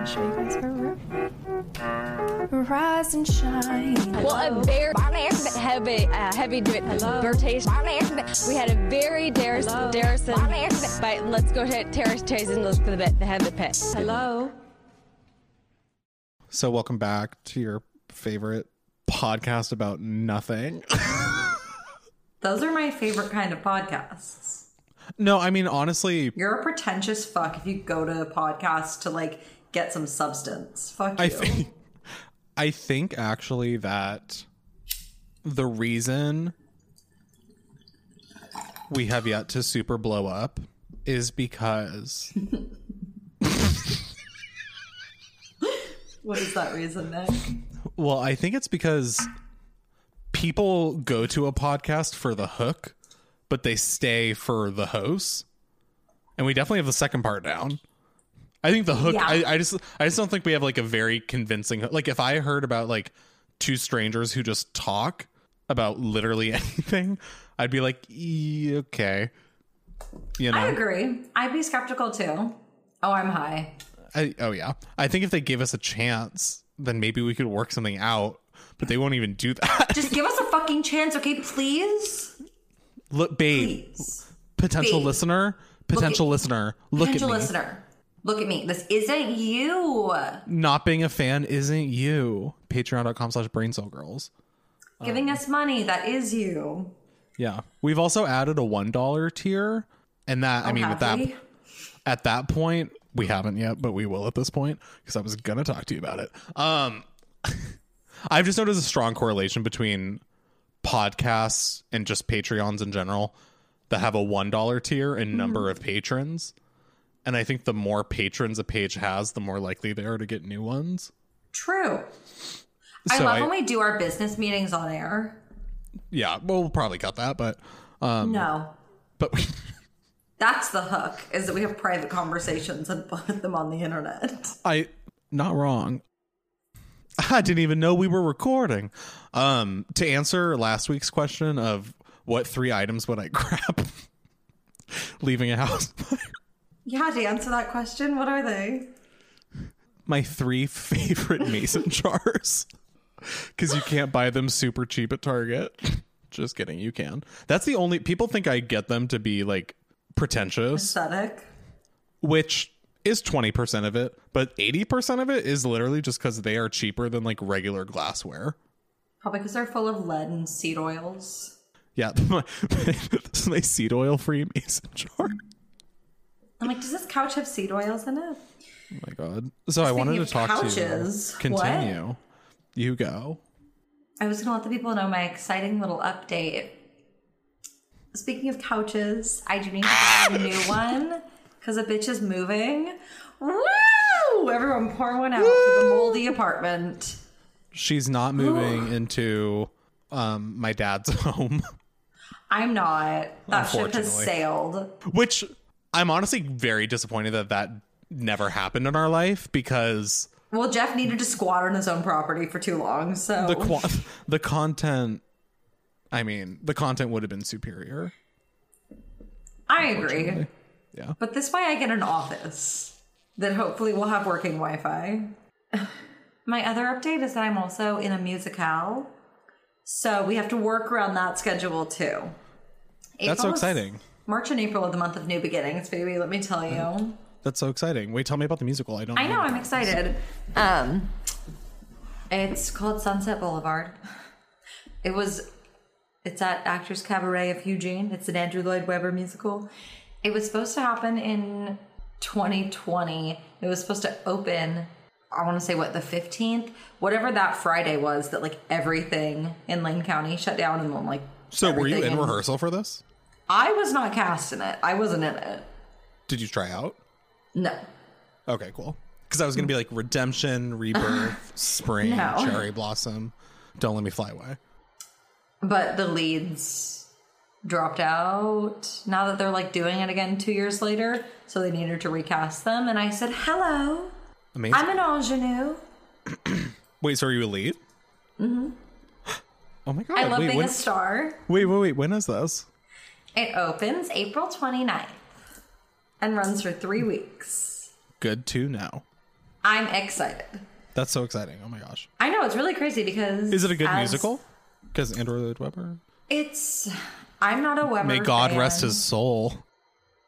I'll show you guys her room. Rise and shine. Well, a very heavy, uh, heavy rotation. We had a very Darris, Darrison, but let's go to Terrace Chase and look for the bit, the heavy pit. Hello. So, welcome back to your favorite podcast about nothing. Those are my favorite kind of podcasts. no, I mean, honestly, You're a pretentious fuck if you go to a podcast to like get some substance. Fuck you. I think, I think actually that the reason we have yet to super blow up is because what is that reason, Nick? Well, I think it's because people go to a podcast for the hook, but they stay for the host. And we definitely have the second part down. I think the hook Yeah. I, I just I just don't think we have like a very convincing like if I heard about like two strangers who just talk about literally anything, I'd be like, "E- okay. You know. I agree. I'd be skeptical too. Oh, I'm high. I, oh yeah. I think if they give us a chance, then maybe we could work something out, but they won't even do that. Just give us a fucking chance, okay? Please. Look, babe, Please. potential Babe. listener, potential listener, look Potential at me. listener. Look at me. This isn't you. Not being a fan isn't you. Patreon.com slash braincellgirls. Giving us money. That is you. Yeah. We've also added a one dollar tier. And that I Oh, mean have with that we? at that point, we haven't yet, but we will at this point, because I was gonna talk to you about it. Um I've just noticed a strong correlation between podcasts and just Patreons in general that have a one dollar tier and number Mm-hmm. of patrons. And I think the more patrons a page has, the more likely they are to get new ones. True. I love I- when we do our business meetings on air. Yeah, well, we'll probably cut that, but um, no. but That's the hook, is that we have private conversations and put them on the internet. I not wrong. I didn't even know we were recording. Um, to answer last week's question of what three items would I grab leaving a house, to answer that question, what are they? my three favorite mason jars because you can't buy them super cheap at Target. Just kidding, you can. That's the only people think I get them to be like pretentious. Aesthetic. which is 20% of it, but 80% of it is literally just because they are cheaper than like regular glassware. Probably because they're full of lead and seed oils. Yeah, my, this is my seed oil free mason jar. I'm like, does this couch have seed oils in it? Oh my god. So I wanted to talk couches, to you. Continue. You go. I was gonna let the people know my exciting little update. Speaking of couches, I do need to buy a new one because a bitch is moving. Woo! Everyone pour one out for the moldy apartment. She's not moving into um my dad's home, I'm not. That ship has sailed. which I'm honestly very disappointed that that never happened in our life because Well, Jeff needed to squat on his own property for too long, so the qua- the content I mean, the content would have been superior. I agree. Yeah. But this way I get an office that hopefully will have working Wi Fi. My other update is that I'm also in a musicale. So we have to work around that schedule too. That's so April exciting. March and April are the month of new beginnings, baby. Let me tell you. That's so exciting. Wait, tell me about the musical. I don't I know, I'm excited. Um, it's called Sunset Boulevard. It was, it's at Actors Cabaret of Eugene. It's an Andrew Lloyd Webber musical. It was supposed to happen in 2020. It was supposed to open, I want to say what, the 15th? Whatever that Friday was that like everything in Lane County shut down and then like. So were you everything in rehearsal for this? I was not cast in it. I wasn't in it. Did you try out? No. Okay, cool. Because I was gonna be like redemption, rebirth, spring, No. cherry blossom. Don't let me fly away. but the leads dropped out now that they're like doing it again two years later so they needed to recast them and i said hello Amazing. i'm an ingenue wait, so are you a lead? Mm-hmm. Oh my god! i love wait, being when, a star wait, wait, wait. When is this? It opens april 29th and runs for three weeks Good to know. I'm excited. That's so exciting. Oh my gosh. I know it's really crazy because Is it a good as- musical? Because Andrew Lloyd Webber. It's. I'm not a Webber. May God rest his soul.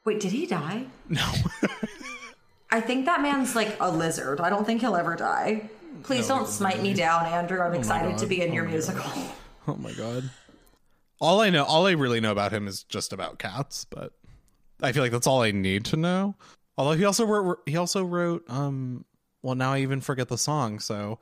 Wait, did he die? No. I think that man's like a lizard. I don't think he'll ever die. Please No, don't smite me down, Andrew. I'm oh excited to be in oh your Oh my musical. oh my god. All I know, all I really know about him is just about cats, but I feel like that's all I need to know. Although he also wrote, he also wrote, um, well, now I even forget the song. So,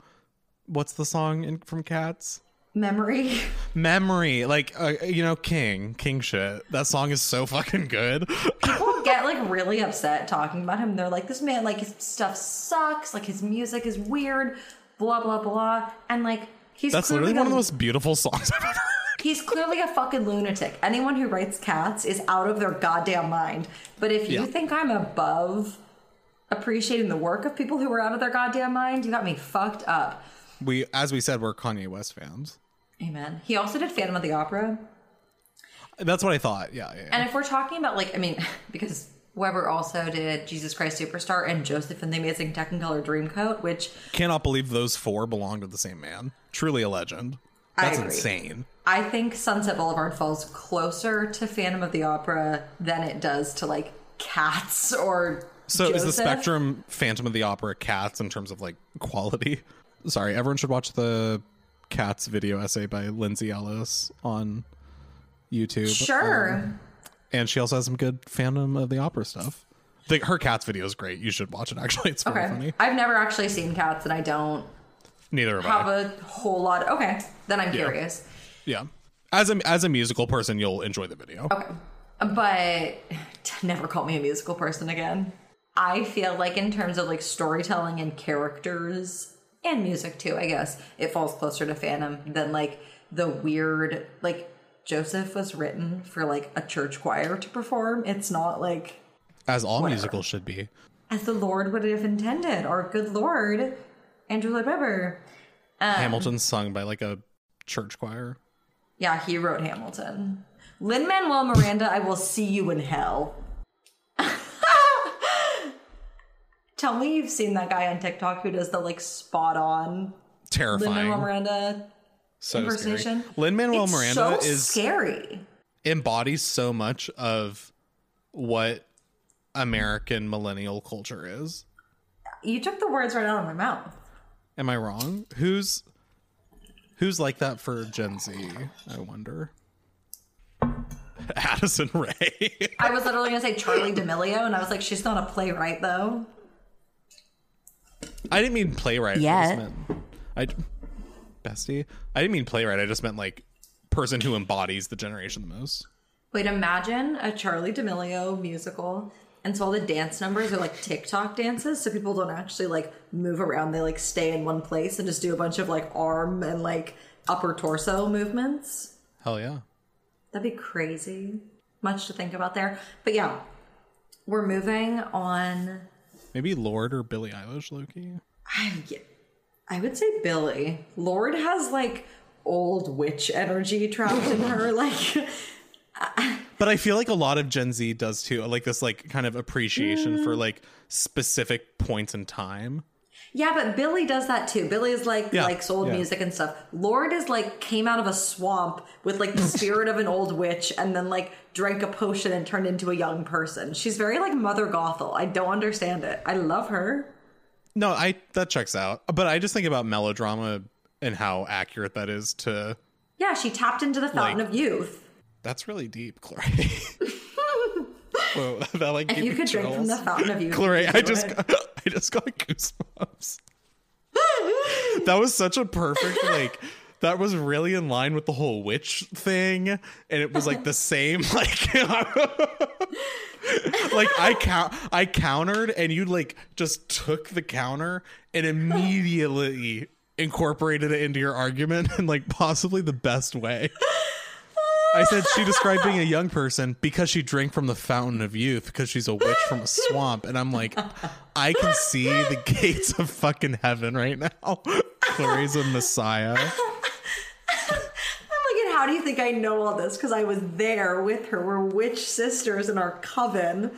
what's the song in, from Cats? Memory. Memory, like uh, you know, King, King shit. That song is so fucking good. People get like really upset talking about him. They're like, this man, like his stuff sucks. Like his music is weird. Blah blah blah. And like he's That's literally one of the most beautiful songs I've ever heard. He's clearly a fucking lunatic. Anyone who writes cats is out of their goddamn mind. But if you Yeah. think I'm above appreciating the work of people who are out of their goddamn mind, you got me fucked up. We, as we said, we're Kanye West fans. Amen. He also did Phantom of the Opera. That's what I thought. Yeah, yeah. yeah. And if we're talking about like, I mean, because Webber also did Jesus Christ Superstar and Joseph and the Amazing Technicolor Dreamcoat, which Cannot believe those four belong to the same man. Truly a legend. That's insane. I think Sunset Boulevard falls closer to Phantom of the Opera than it does to like Cats or. So is the spectrum Phantom of the Opera Cats in terms of like quality? Sorry, everyone should watch the Cats video essay by Lindsay Ellis on YouTube. Sure. Um, and she also has some good Phantom of the Opera stuff. The, her Cats video is great. You should watch it. Actually, it's very okay. funny. I've never actually seen Cats and I don't Neither have have I. a whole lot. Okay. Then I'm curious. yeah, as a as a musical person, you'll enjoy the video. Okay. But never call me a musical person again. I feel like in terms of like storytelling and characters and music too, I guess, it falls closer to Phantom than like the weird like Joseph was written for like a church choir to perform. It's not like As all Whatever. musicals should be. as the Lord would have intended, or good Lord, Andrew Lloyd Webber. Um, Hamilton's sung by like a church choir. Yeah, he wrote Hamilton. Lin Manuel Miranda, I will see you in hell. Tell me you've seen that guy on TikTok who does the like spot on terrifying Lin. Manuel Miranda so impersonation. Lin Manuel Miranda so is scary. embodies so much of what American millennial culture is. You took the words right out of my mouth. Am I wrong? Who's who's like that for Gen Z? I wonder. Addison Rae. I was literally gonna say Charli D'Amelio, and I was like, she's not a playwright though. I didn't mean playwright. I just meant I bestie. I didn't mean playwright. I just meant like person who embodies the generation the most. Wait, imagine a Charli D'Amelio musical, and so all the dance numbers are like TikTok dances, so people don't actually like move around. They like stay in one place and just do a bunch of like arm and like upper torso movements. Hell yeah. That'd be crazy. Much to think about there. But yeah, we're moving on. Maybe Lorde or Billie Eilish, Loki. I, I would say Billie. Lorde has like old witch energy trapped in her. Like, But I feel like a lot of Gen Z does too, like this like kind of appreciation Mm. for like specific points in time. Yeah, but Billie does that too. Billie is like Yeah, likes old yeah. music and stuff. Lorde is like came out of a swamp with like the spirit of an old witch and then like drank a potion and turned into a young person. She's very like Mother Gothel. I don't understand it. I love her. No, I that checks out. But I just think about melodrama and how accurate that is to Yeah, she tapped into the fountain Like- of youth. That's really deep, Clarae. Whoa, that like If gave you me could drink from the fountain of youth, Clarae, you I just got, I just got goosebumps. that was such a perfect like that was really in line with the whole witch thing and it was like the same like like I count I countered and you like just took the counter and immediately incorporated it into your argument in like possibly the best way. I said she described being a young person because she drank from the fountain of youth because she's a witch from a swamp. And I'm like, I can see the gates of fucking heaven right now. Clarae's a messiah. I'm like, and how do you think I know all this? Because I was there with her. We're witch sisters in our coven.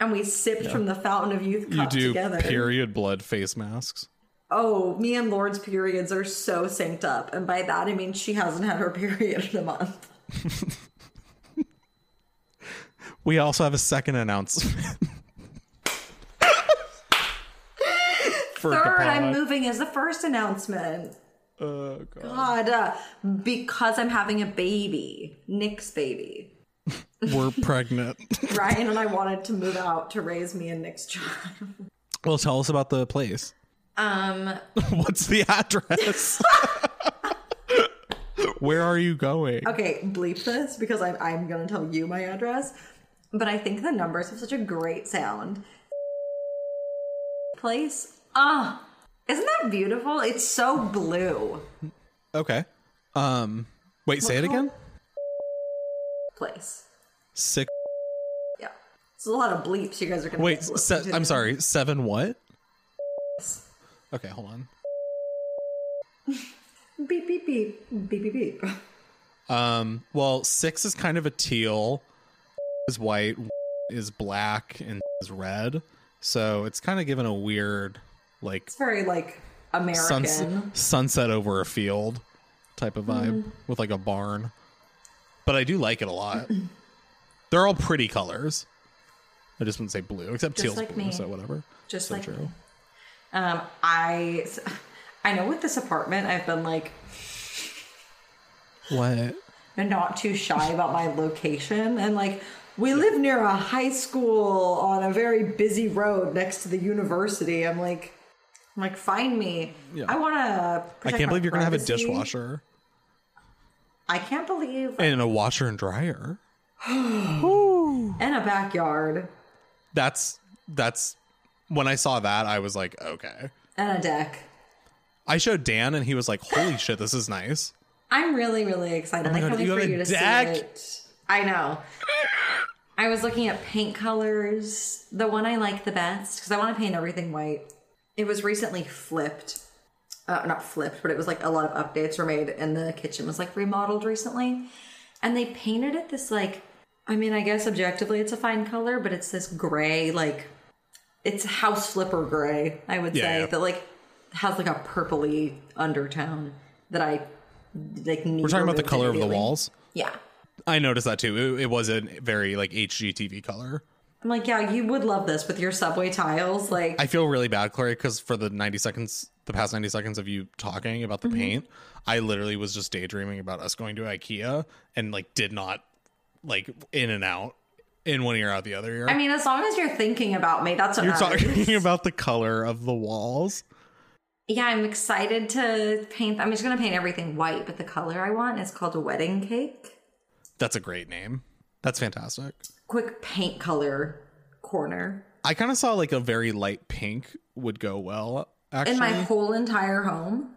and we sipped from the fountain of youth You do together. period blood face masks. Oh, me and Lorde's periods are so synced up, and by that I mean she hasn't had her period in a month. We also have a second announcement. Third, I'm moving is the first announcement. Oh, God. God, uh, because I'm having a baby, Nick's baby. We're pregnant. Ryan and I wanted to move out to raise me and Nick's child. well, tell us about the place. Um, What's the address? Where are you going? okay, bleep this because I'm I'm gonna tell you my address. But I think the numbers have such a great sound. Place, ah, isn't that beautiful? It's so blue. Okay. Um. Wait. Say it again. Place, Six. yeah. It's a lot of bleeps. You guys are gonna Wait. Se- to I'm sorry. Seven. What? Okay. Hold on. Beep beep beep beep beep beep. Um. Well, six is kind of a teal. Is white. Is black and is red. So it's kind of given a weird, like It's very like American. suns- sunset over a field type of vibe Mm-hmm. with like a barn. But I do like it a lot. They're all pretty colors. I just wouldn't say blue, except teal. Just teal's like blue, me. so whatever. Just So like true. me. Um, I, I know with this apartment, I've been like What? And not too shy about my location, and like we live near a high school on a very busy road next to the university. I'm like, I'm like, find me. Yeah. I want to. I can't believe you're gonna have a dishwasher I can't believe and a washer and dryer. in a backyard That's that's when I saw that I was like, okay. and a deck. I showed Dan and he was like, "Holy shit, this is nice." I'm really, really excited. Oh I can't wait for you to deck? see it. I know. I was looking at paint colors. The one I like the best because I want to paint everything white. It was recently flipped. Uh, not flipped, but it was like a lot of updates were made, and the kitchen was like remodeled recently. And they painted it this like, I mean, I guess objectively it's a fine color, but it's this gray, like, it's house flipper gray, I would Yeah, say, yeah. that like has like a purpley undertone that I like. We're talking about the color of the walls. Yeah. I noticed that too. It, it was a very like HGTV color. I'm like, yeah, you would love this with your subway tiles. Like, I feel really bad, Clarae, because for the 90 seconds, the past 90 seconds of you talking about the Mm-hmm. paint, I literally was just daydreaming about us going to IKEA and like did not like in and out in one ear out the other ear. I mean, as long as you're thinking about me, that's what You're matters. talking about the color of the walls. Yeah, I'm excited to paint. I'm just gonna paint everything white, but the color I want is called a wedding cake. That's a great name. That's fantastic. Quick paint color corner I kind of saw like a very light pink would go well. Actually, in my whole entire home.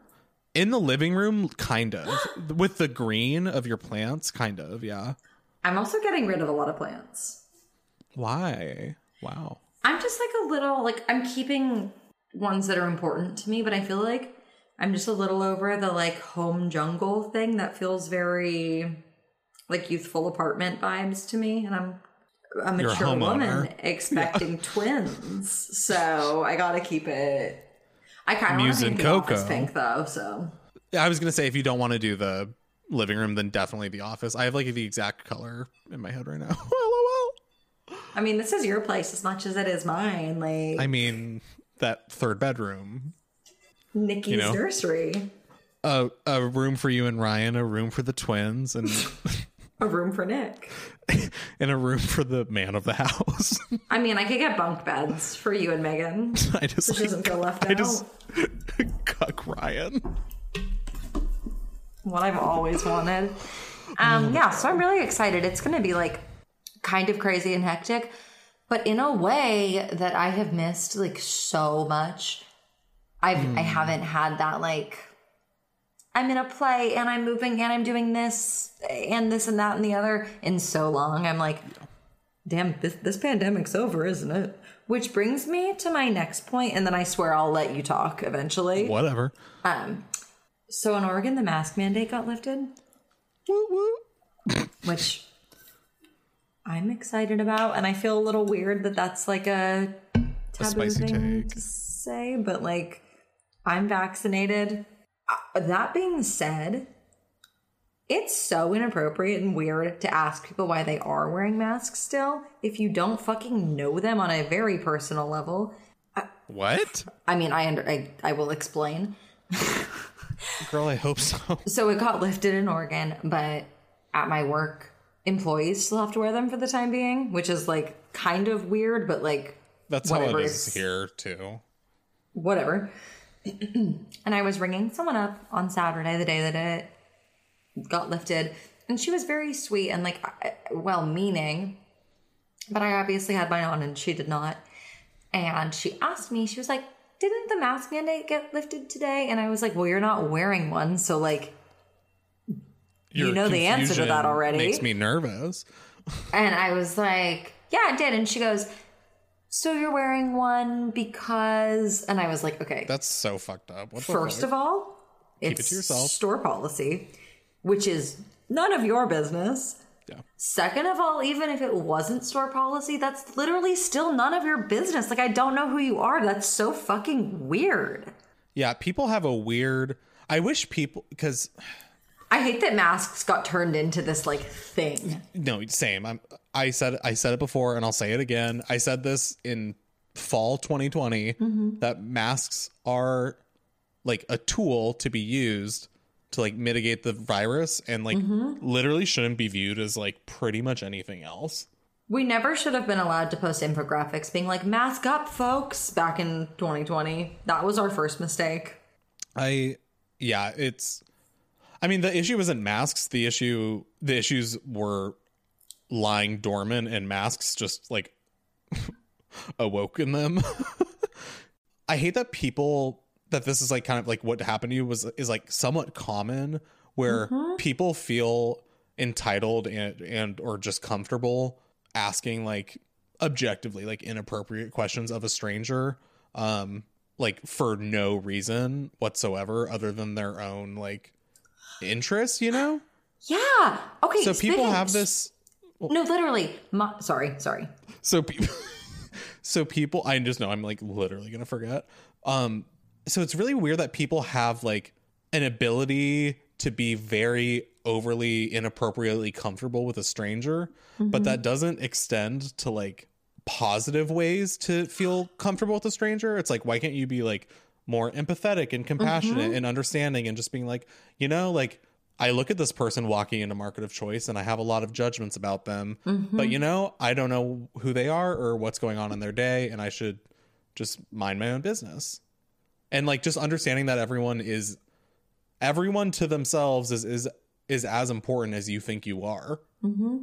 in the living room, kind of with the green of your plants, kind of. Yeah. I'm also getting rid of a lot of plants. Why? Wow. I'm just like a little like I'm keeping ones that are important to me, but I feel like I'm just a little over the like home jungle thing that feels very like youthful apartment vibes to me, and I'm a You're a mature woman expecting twins, so I gotta keep it. I kind of want to office pink though, so Yeah, I was gonna say if you don't want to do the living room, then definitely the office. I have like the exact color in my head right now. LOL. I mean this is your place as much as it is mine. Like I mean that third bedroom, Nikki's you know. nursery, a a room for you and Ryan, a room for the twins, and a room for Nick. and a room for the man of the house. I mean, I could get bunk beds for you and Megan. I just So she doesn't feel left I just out. cuck Ryan. what I've always wanted. Um, yeah, so I'm really excited. It's going to be like kind of crazy and hectic, but in a way that I have missed like so much. I've I haven't had that like I'm in a play and I'm moving and I'm doing this and this and that and the other in so long. I'm like, damn, this this pandemic's over, isn't it? Which brings me to my next point, and then I swear I'll let you talk eventually. Whatever. Um, So in Oregon, the mask mandate got lifted. Woo woo. which I'm excited about, and I feel a little weird that that's like a taboo spicy thing take. to say, but like I'm vaccinated. Uh, That being said, it's so inappropriate and weird to ask people why they are wearing masks still if you don't fucking know them on a very personal level. What? I mean, I under I, I will explain. Girl, I hope so. So it got lifted in Oregon, but at my work, employees still have to wear them for the time being, which is like kind of weird, but like That's Whatever, how it is here too. whatever. and I was ringing someone up on Saturday, the day that it got lifted, and she was very sweet and like well meaning, but I obviously had mine on and she did not. And she asked me, she was like, "Didn't the mask mandate get lifted today?" And I was like, "Well, you're not wearing one, so like." Your know the answer to that already. Makes me nervous. And I was like, yeah, it did. And she goes, so you're wearing one because. And I was like, okay, That's so fucked up. What the first fuck? of all, it it's to yourself. store policy, which is none of your business. Yeah. Second of all, even if it wasn't store policy, that's literally still none of your business. Like, I don't know who you are. That's so fucking weird. Yeah, people have a weird. I wish people because I hate that masks got turned into this like thing. no, same. I'm. I said I said it before, and I'll say it again. I said this in fall 2020 Mm-hmm. that masks are like a tool to be used to like mitigate the virus, and like Mm-hmm. literally shouldn't be viewed as like pretty much anything else. We never should have been allowed to post infographics being like, mask up, folks, back in 2020. That was our first mistake. I yeah, it's I mean the issue isn't masks, the issue the issues were lying dormant and masks just like awoke in them. I hate that people that this is like kind of like what happened to you was is like somewhat common where people feel entitled and and or just comfortable asking like objectively like inappropriate questions of a stranger um like for no reason whatsoever other than their own like interest you know Yeah. Okay. so people have this No, literally. My, sorry, sorry. so people so people i just know i'm like literally gonna forget um so it's really weird that people have like an ability to be very overly inappropriately comfortable with a stranger but that doesn't extend to like positive ways to feel comfortable with a stranger it's like why can't you be like more empathetic and compassionate mm-hmm. and understanding and just being like you know like I look at this person walking into market of choice and I have a lot of judgments about them. But mm-hmm. you know, I don't know who they are or what's going on in their day and I should just mind my own business. And like just understanding that everyone is everyone to themselves is is is as important as you think you are. Mm-hmm.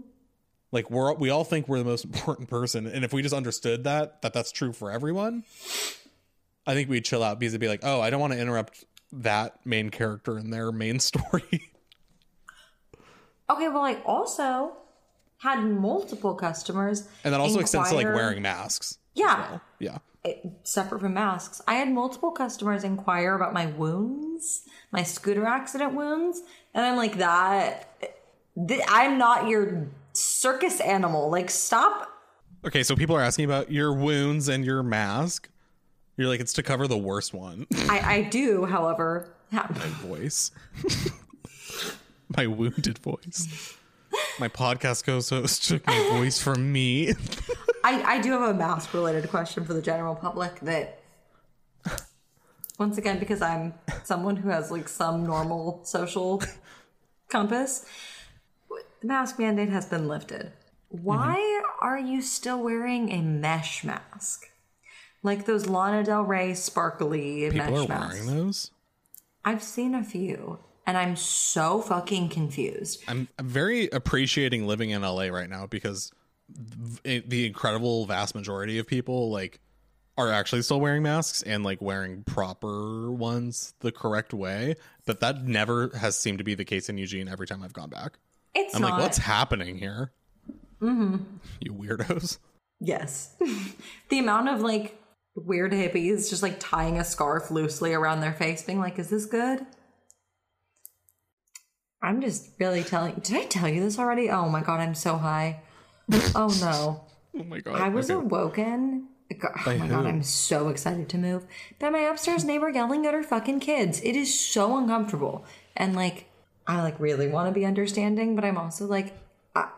Like we're we all think we're the most important person and if we just understood that that that's true for everyone, I think we'd chill out because it'd be like, "Oh, I don't want to interrupt that main character in their main story." Okay, well, I also had multiple customers. And that also extends to like wearing masks. Yeah. well. Yeah. it- separate from masks. I had multiple customers inquire about my wounds, my scooter accident wounds, and I'm like, that. th- I'm not your circus animal. Like, stop. Okay, so people are asking about your wounds and your mask. You're like, it's to cover the worst one. I, I do, however. ha- My voice. my wounded voice. My podcast co-host took my voice from me. I, I do have a mask related question for the general public that, once again, because I'm someone who has like some normal social compass, the mask mandate has been lifted. Mm-hmm. Why are you still wearing a mesh mask? Like those Lana Del Rey sparkly People mesh are masks. wearing those. I've seen a few, and I'm so fucking confused. I'm, I'm very appreciating living in LA right now because th- the incredible vast majority of people like are actually still wearing masks and like wearing proper ones the correct way. But that never has seemed to be the case in Eugene every time I've gone back. It's I'm not. like, what's happening here? Mm-hmm. You weirdos. Yes. the amount of like weird hippies just like tying a scarf loosely around their face, being like, is this good? I'm just really telling. Did I tell you this already? Oh my god, I'm so high. Oh no. Oh my god. I was okay. awoken. Oh By my god. I'm so excited to move. By my upstairs neighbor yelling at her fucking kids. It is so uncomfortable. And like, I like really want to be understanding, but I'm also like, I,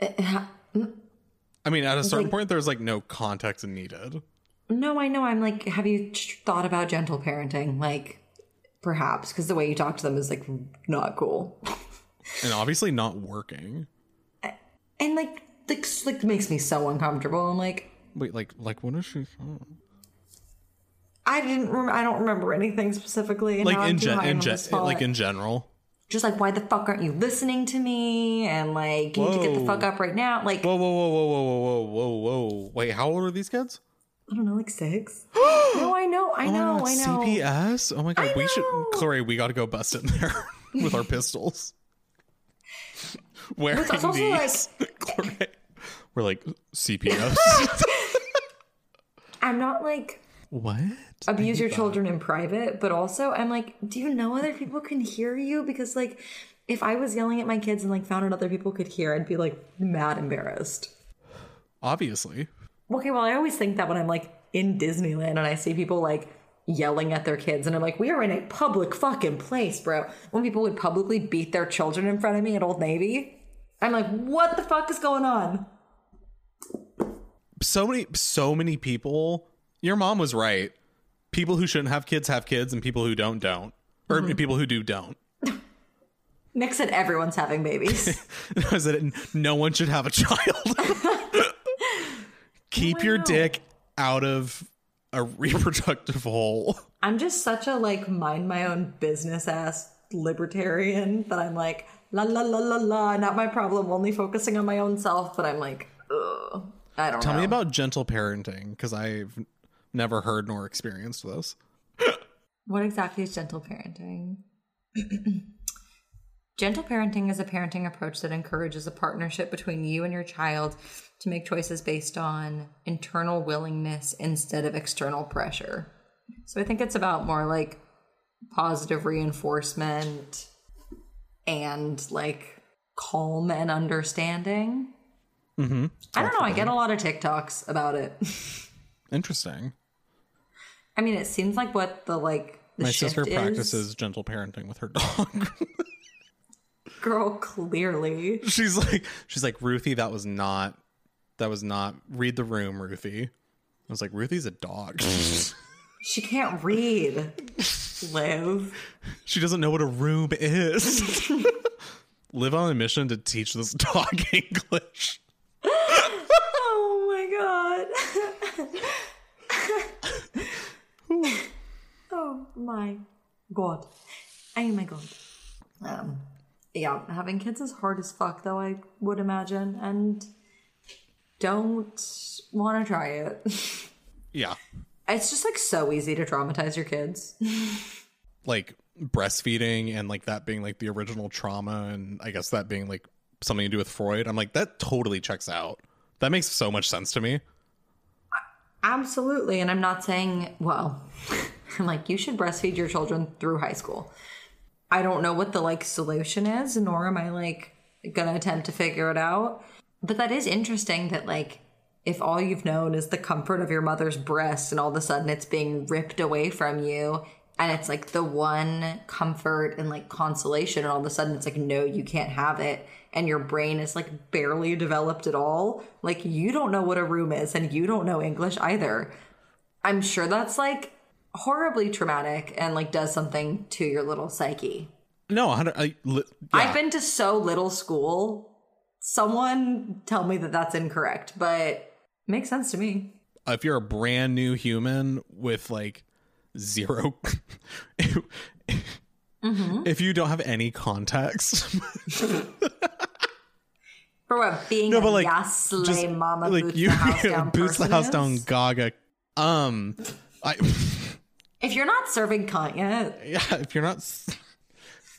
eh, I mean, at a certain like- point, there's like no context needed. No, I know. I'm like, have you thought about gentle parenting? Like, perhaps because the way you talk to them is like not cool. And obviously not working. and like, like, like makes me so uncomfortable. I'm like, Wait, like, like what is she? oh. I didn't. Rem- I don't remember anything specifically. Like in gen, in gen, like in general. just like why the fuck aren't you listening to me and like you need to get the fuck up right now like Whoa, whoa, whoa, whoa, whoa, whoa, whoa, whoa, whoa! Wait, how old are these kids? I don't know like six no i know i Oh know God, i know CPS. Oh my god, we should. Chloe. We got to go bust in there with our pistols. Wearing it's also these. Chloe. We're like CPS. i'm not like what? abuse your children in private but also i'm like do you know other people can hear you because like if i was yelling at my kids and like found out other people could hear i'd be like mad embarrassed Obviously. Okay well i always think that when i'm like in disneyland and i see people like yelling at their kids and i'm like we are in a public fucking place bro. When people would publicly beat their children in front of me at old navy i'm like what the fuck is going on? So many so many people your mom was right. People who shouldn't have kids have kids and people who don't don't. Or mm-hmm. people who do don't. Nick said everyone's having babies. I said no one should have a child keep oh, your Wow. dick out of a reproductive hole i'm just such a like mind my own business ass libertarian that i'm like la la la la la not my problem only focusing on my own self but i'm like ugh i don't tell know me about gentle parenting because i've never heard nor experienced this What exactly is gentle parenting? gentle parenting is a parenting approach that encourages a partnership between you and your child to make choices based on internal willingness instead of external pressure. So I think it's about more like positive reinforcement and like calm and understanding. Mm-hmm. I don't know. I get a lot of TikToks about it. interesting I mean, it seems like what the like the my sister is. practices gentle parenting with her dog Girl, clearly. she's like she's like ruthie that was not that was not read the room ruthie i was like ruthie's a dog She can't read. Live. she doesn't know what a room is live on a mission to teach this dog english Oh my god. oh my god. Oh my god. Um yeah, having kids is hard as fuck though, I would imagine, and don't wanna try it. yeah It's just like so easy to traumatize your kids. like breastfeeding and like that being like the original trauma and i guess that being like something to do with freud i'm like that totally checks out that makes so much sense to me Absolutely. And I'm not saying, well, I'm like, you should breastfeed your children through high school. I don't know what the like solution is, nor am I like gonna attempt to figure it out. But that is interesting that like if all you've known is the comfort of your mother's breast and all of a sudden it's being ripped away from you and it's like the one comfort and like consolation and all of a sudden it's like no you can't have it and your brain is like barely developed at all like you don't know what a room is and you don't know english either i'm sure that's like horribly traumatic and like does something to your little psyche. No 100 I, li- i've been to so little school. Someone tell me that that's incorrect but makes sense to me. If you're a brand new human with like zero Mm-hmm. if you don't have any context. For what being no a but like Yasle just mama like boots you the house down boots the house down gaga. Um i if you're not serving cunt yet yeah if you're not if,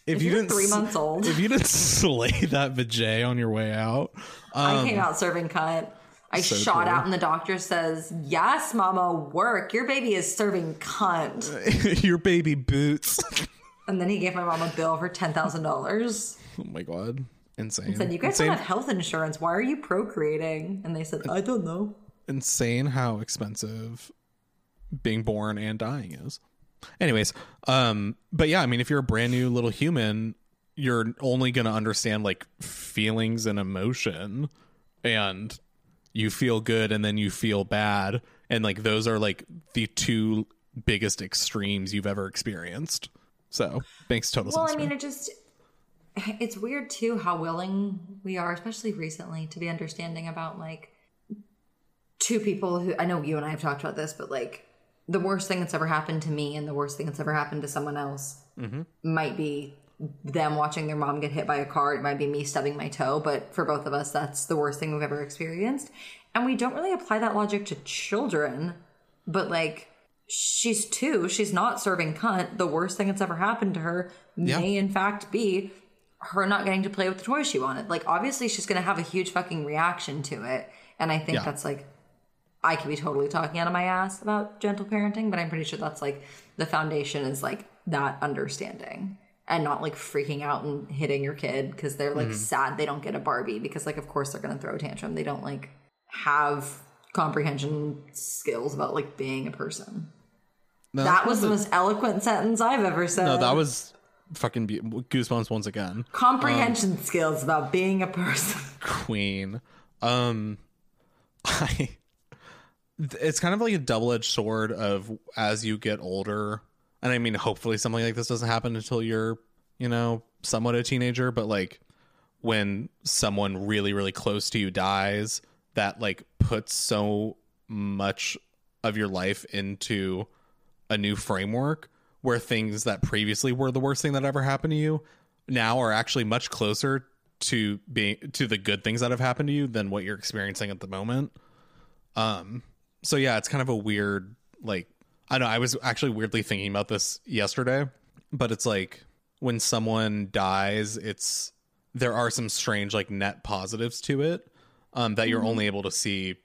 If you you're didn't three months old. if you didn't slay that vajay on your way out i came out serving cunt I Um, so shot true. out and the doctor says, Yes, mama, work. Your baby is serving cunt. your baby boots And then he gave my mom a bill for $10,000. oh my god insane. Said, you guys insane, don't have health insurance. Why are you procreating? And they said, I don't know. insane how expensive being born and dying is. Anyways, um, but yeah, I mean, if you're a brand new little human, you're only gonna understand like feelings and emotion, and you feel good and then you feel bad, and like those are like the two biggest extremes you've ever experienced. So makes total Well, sense. I mean, me. it just it's weird too how willing we are, especially recently, to be understanding about like two people who I know you and I have talked about this, but like the worst thing that's ever happened to me and the worst thing that's ever happened to someone else mm-hmm. might be them watching their mom get hit by a car. It might be me stubbing my toe, but for both of us, that's the worst thing we've ever experienced. And we don't really apply that logic to children, but like she's two, she's not serving cunt. The worst thing that's ever happened to her Yeah. may in fact be her not getting to play with the toy she wanted. Like obviously she's gonna have a huge fucking reaction to it. And I think Yeah. that's like I could be totally talking out of my ass about gentle parenting, but I'm pretty sure that's like the foundation is like that understanding and not like freaking out and hitting your kid because they're like sad they don't get a Barbie because like of course they're gonna throw a tantrum. They don't like have comprehension skills about like being a person. No, That was the most eloquent sentence I've ever said. no, that was fucking be- goosebumps once again. comprehension skills about being a person. queen um i it's kind of like a double-edged sword of as you get older and i mean hopefully something like this doesn't happen until you're you know somewhat a teenager but like when someone really really close to you dies that like puts so much of your life into a new framework where things that previously were the worst thing that ever happened to you now are actually much closer to being to the good things that have happened to you than what you're experiencing at the moment. Um so yeah, it's kind of a weird like I know I was actually weirdly thinking about this yesterday, but it's like when someone dies, it's there are some strange like net positives to it um that you're only able to see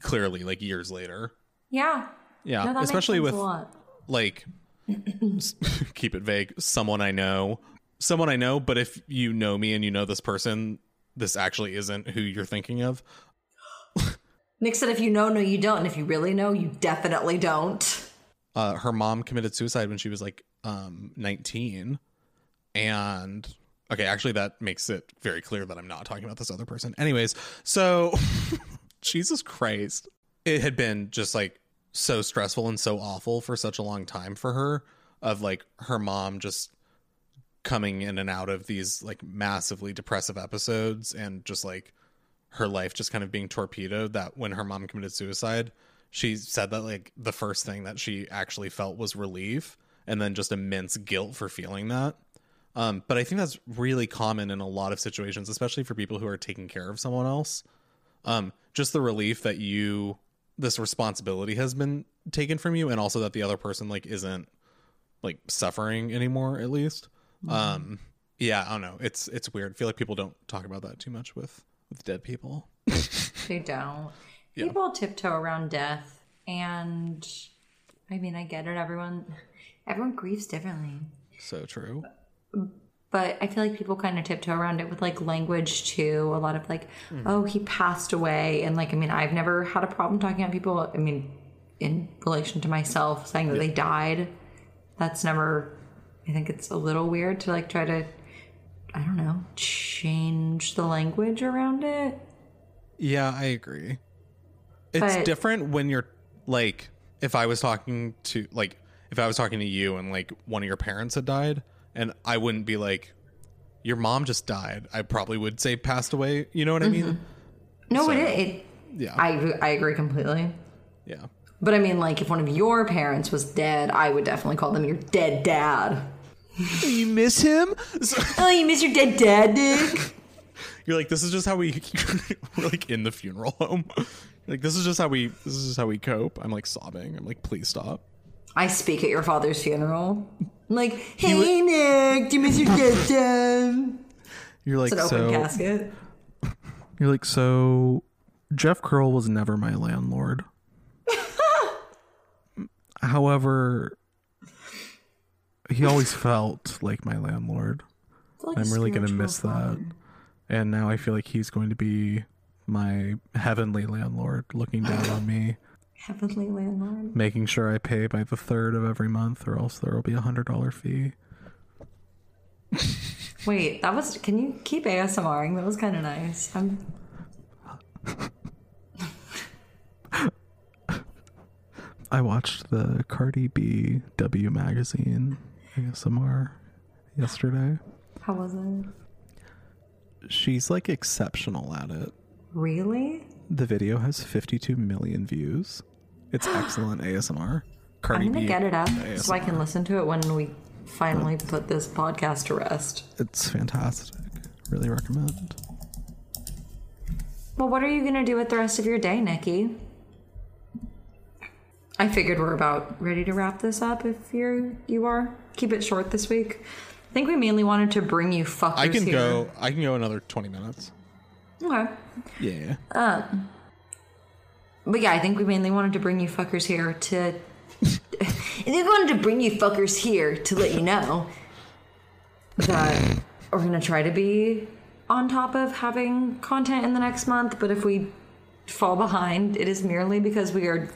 clearly like years later. Yeah. Yeah, No, especially with sense a lot. like keep it vague someone i know someone i know but if you know me and you know this person this actually isn't who you're thinking of Nick said if you know, no, you don't. And if you really know, you definitely don't. uh her mom committed suicide when she was like um 19 and okay actually that makes it very clear that i'm not talking about this other person anyways so jesus christ it had been just like so stressful and so awful for such a long time for her of like her mom just coming in and out of these like massively depressive episodes and just like her life just kind of being torpedoed that when her mom committed suicide she said that like the first thing that she actually felt was relief and then just immense guilt for feeling that. Um, but i think that's really common in a lot of situations especially for people who are taking care of someone else. Um, just the relief that you this responsibility has been taken from you and also that the other person like isn't like suffering anymore at least. Um yeah i don't know. It's it's weird. I feel like people don't talk about that too much with with dead people They don't. Yeah. People tiptoe around death, and I mean, I get it. Everyone, everyone grieves differently, so true but I feel like people kind of tiptoe around it with like language too. A lot of like, hmm. oh, he passed away, and like, I mean, I've never had a problem talking about people. I mean, in relation to myself, saying that they died. That's never. I think it's a little weird to like try to. I don't know, change the language around it. Yeah, I agree. It's But- different when you're like if I was talking to like if I was talking to you and like one of your parents had died and I wouldn't be like your mom just died. I probably would say passed away. You know what I mean? Mm-hmm. No, So- it, it Yeah. I I agree completely. yeah. But I mean, like, if one of your parents was dead, I would definitely call them your dead dad. Oh, you miss him? So- Oh, you miss your dead dad, Dick? you're like this is just how we we're like in the funeral home. Like this is just how we this is just how we cope. I'm like sobbing. I'm like please stop. I speak at your father's funeral. I'm like, hey, Nick, do you miss your dead dad? You're like It's an so casket. You're like, so Jeff Curl was never my landlord. However, he always felt like my landlord. Like I'm really gonna miss that. and now I feel like he's going to be my heavenly landlord looking down on me, Heavenly landlord. making sure I pay by the third of every month, or else there will be a hundred dollar fee. Wait, that was. Can you keep ASMRing? That was kind of nice. I'm. I watched the Cardi B W magazine ASMR yesterday. How was it? She's like exceptional at it. Really? The video has 52 million views. It's excellent ASMR. Cardi I'm gonna B get it up so I can listen to it when we finally put this podcast to rest. It's fantastic. Really recommend. Well, what are you gonna do with the rest of your day, Nikki? I figured we're about ready to wrap this up. If you're you are, keep it short this week. I think we mainly wanted to bring you fuckers I can here. go. I can go another 20 minutes. Okay. Yeah. Um, but yeah, I think we mainly wanted to bring you fuckers here to. I think we wanted to bring you fuckers here to let you know that we're gonna try to be on top of having content in the next month. But if we fall behind, it is merely because we are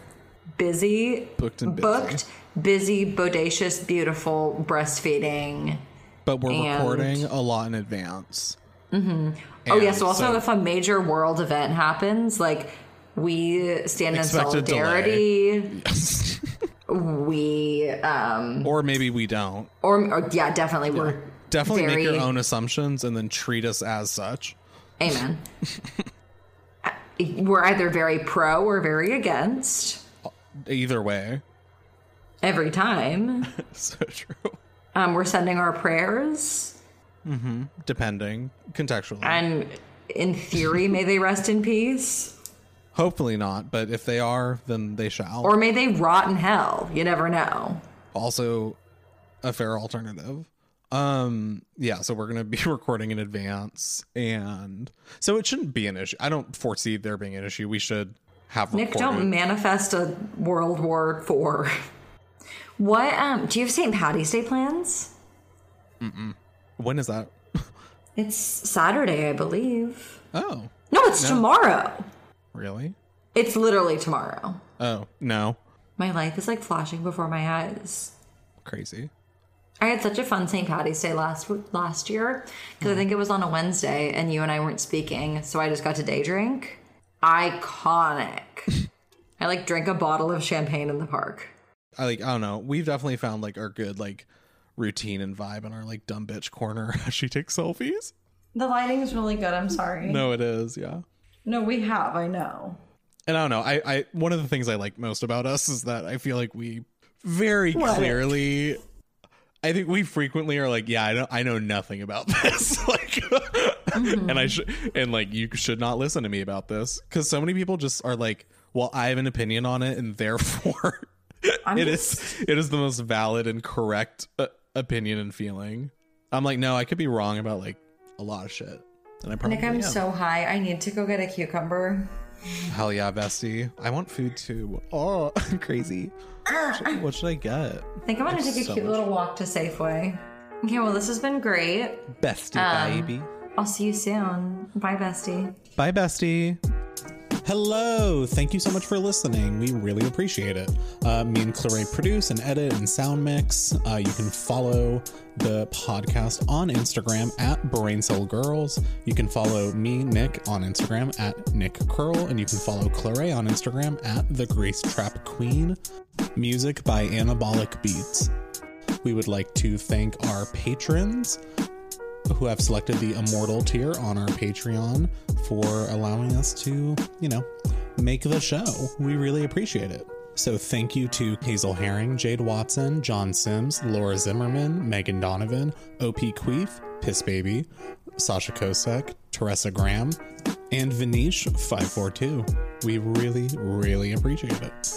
busy, Booked and busy. booked, busy, bodacious, beautiful, breastfeeding. But we're And- recording a lot in advance. Oh yeah, so also if a major world event happens, like we stand in Expect a solidarity. Yes. We um or maybe we don't. or, or yeah, definitely we're Definitely very, make your own assumptions and then treat us as such. Amen. we're either very pro or very against Either way. every time. So true. Um, we're sending our prayers, Mm-hmm. Depending contextually. and in theory, may they rest in peace, Hopefully not, but if they are, then they shall. or may they rot in hell. You never know. also a fair alternative. Um yeah, so we're going to be recording in advance and so it shouldn't be an issue. I don't foresee there being an issue. We should have Nick, recorded. don't manifest a World War Four. What um do you have St. Patty's Day plans? when is that? It's Saturday, I believe. Oh, No, it's tomorrow. really? It's literally tomorrow. Oh, no. My life is like flashing before my eyes. Crazy. I had such a fun St. Patty's Day last last year because I think it was on a Wednesday and you and I weren't speaking, so I just got to day drink. Iconic. I like drank a bottle of champagne in the park. I like I don't know. We've definitely found like our good like routine and vibe in our like dumb bitch corner as she takes selfies. The lighting is really good. I'm sorry. No, it is, yeah. No, we have. I know. And I don't know. I, I one of the things I like most about us is that I feel like we very clearly I think we frequently are like, yeah, I don't I know nothing about this. like and I should and like you should not listen to me about this cuz so many people just are like, well, I have an opinion on it and therefore it is it is the most valid and correct uh, opinion and feeling. I'm like, no, I could be wrong about like a lot of shit. And I probably Nick, I'm am. so high. I need to go get a cucumber. Hell yeah, bestie. I want food too. Oh, crazy. What should, what should I get? I think I'm gonna take a cute much- little walk to Safeway. Okay, well, this has been great. Bestie, Um, baby. I'll see you soon. Bye, bestie. Bye, bestie. Hello. Thank you so much for listening. We really appreciate it. Uh, me and Clarae produce and edit and sound mix. Uh, you can follow the podcast on Instagram at Brain Cell Girls. You can follow me, Nick, on Instagram at Nick Curl. And you can follow Clarae on Instagram at The Grace Trap Queen. Music by Anabolic Beats. We would like to thank our patrons who have selected the immortal tier on our Patreon for allowing us to, you know, make the show. We really appreciate it. So thank you to Hazel Herring, Jade Watson, John Sims, Laura Zimmerman, Megan Donovan, OP Queef, Piss Baby, Sasha Kosek, Teresa Graham, and Vanish542. We really, really appreciate it.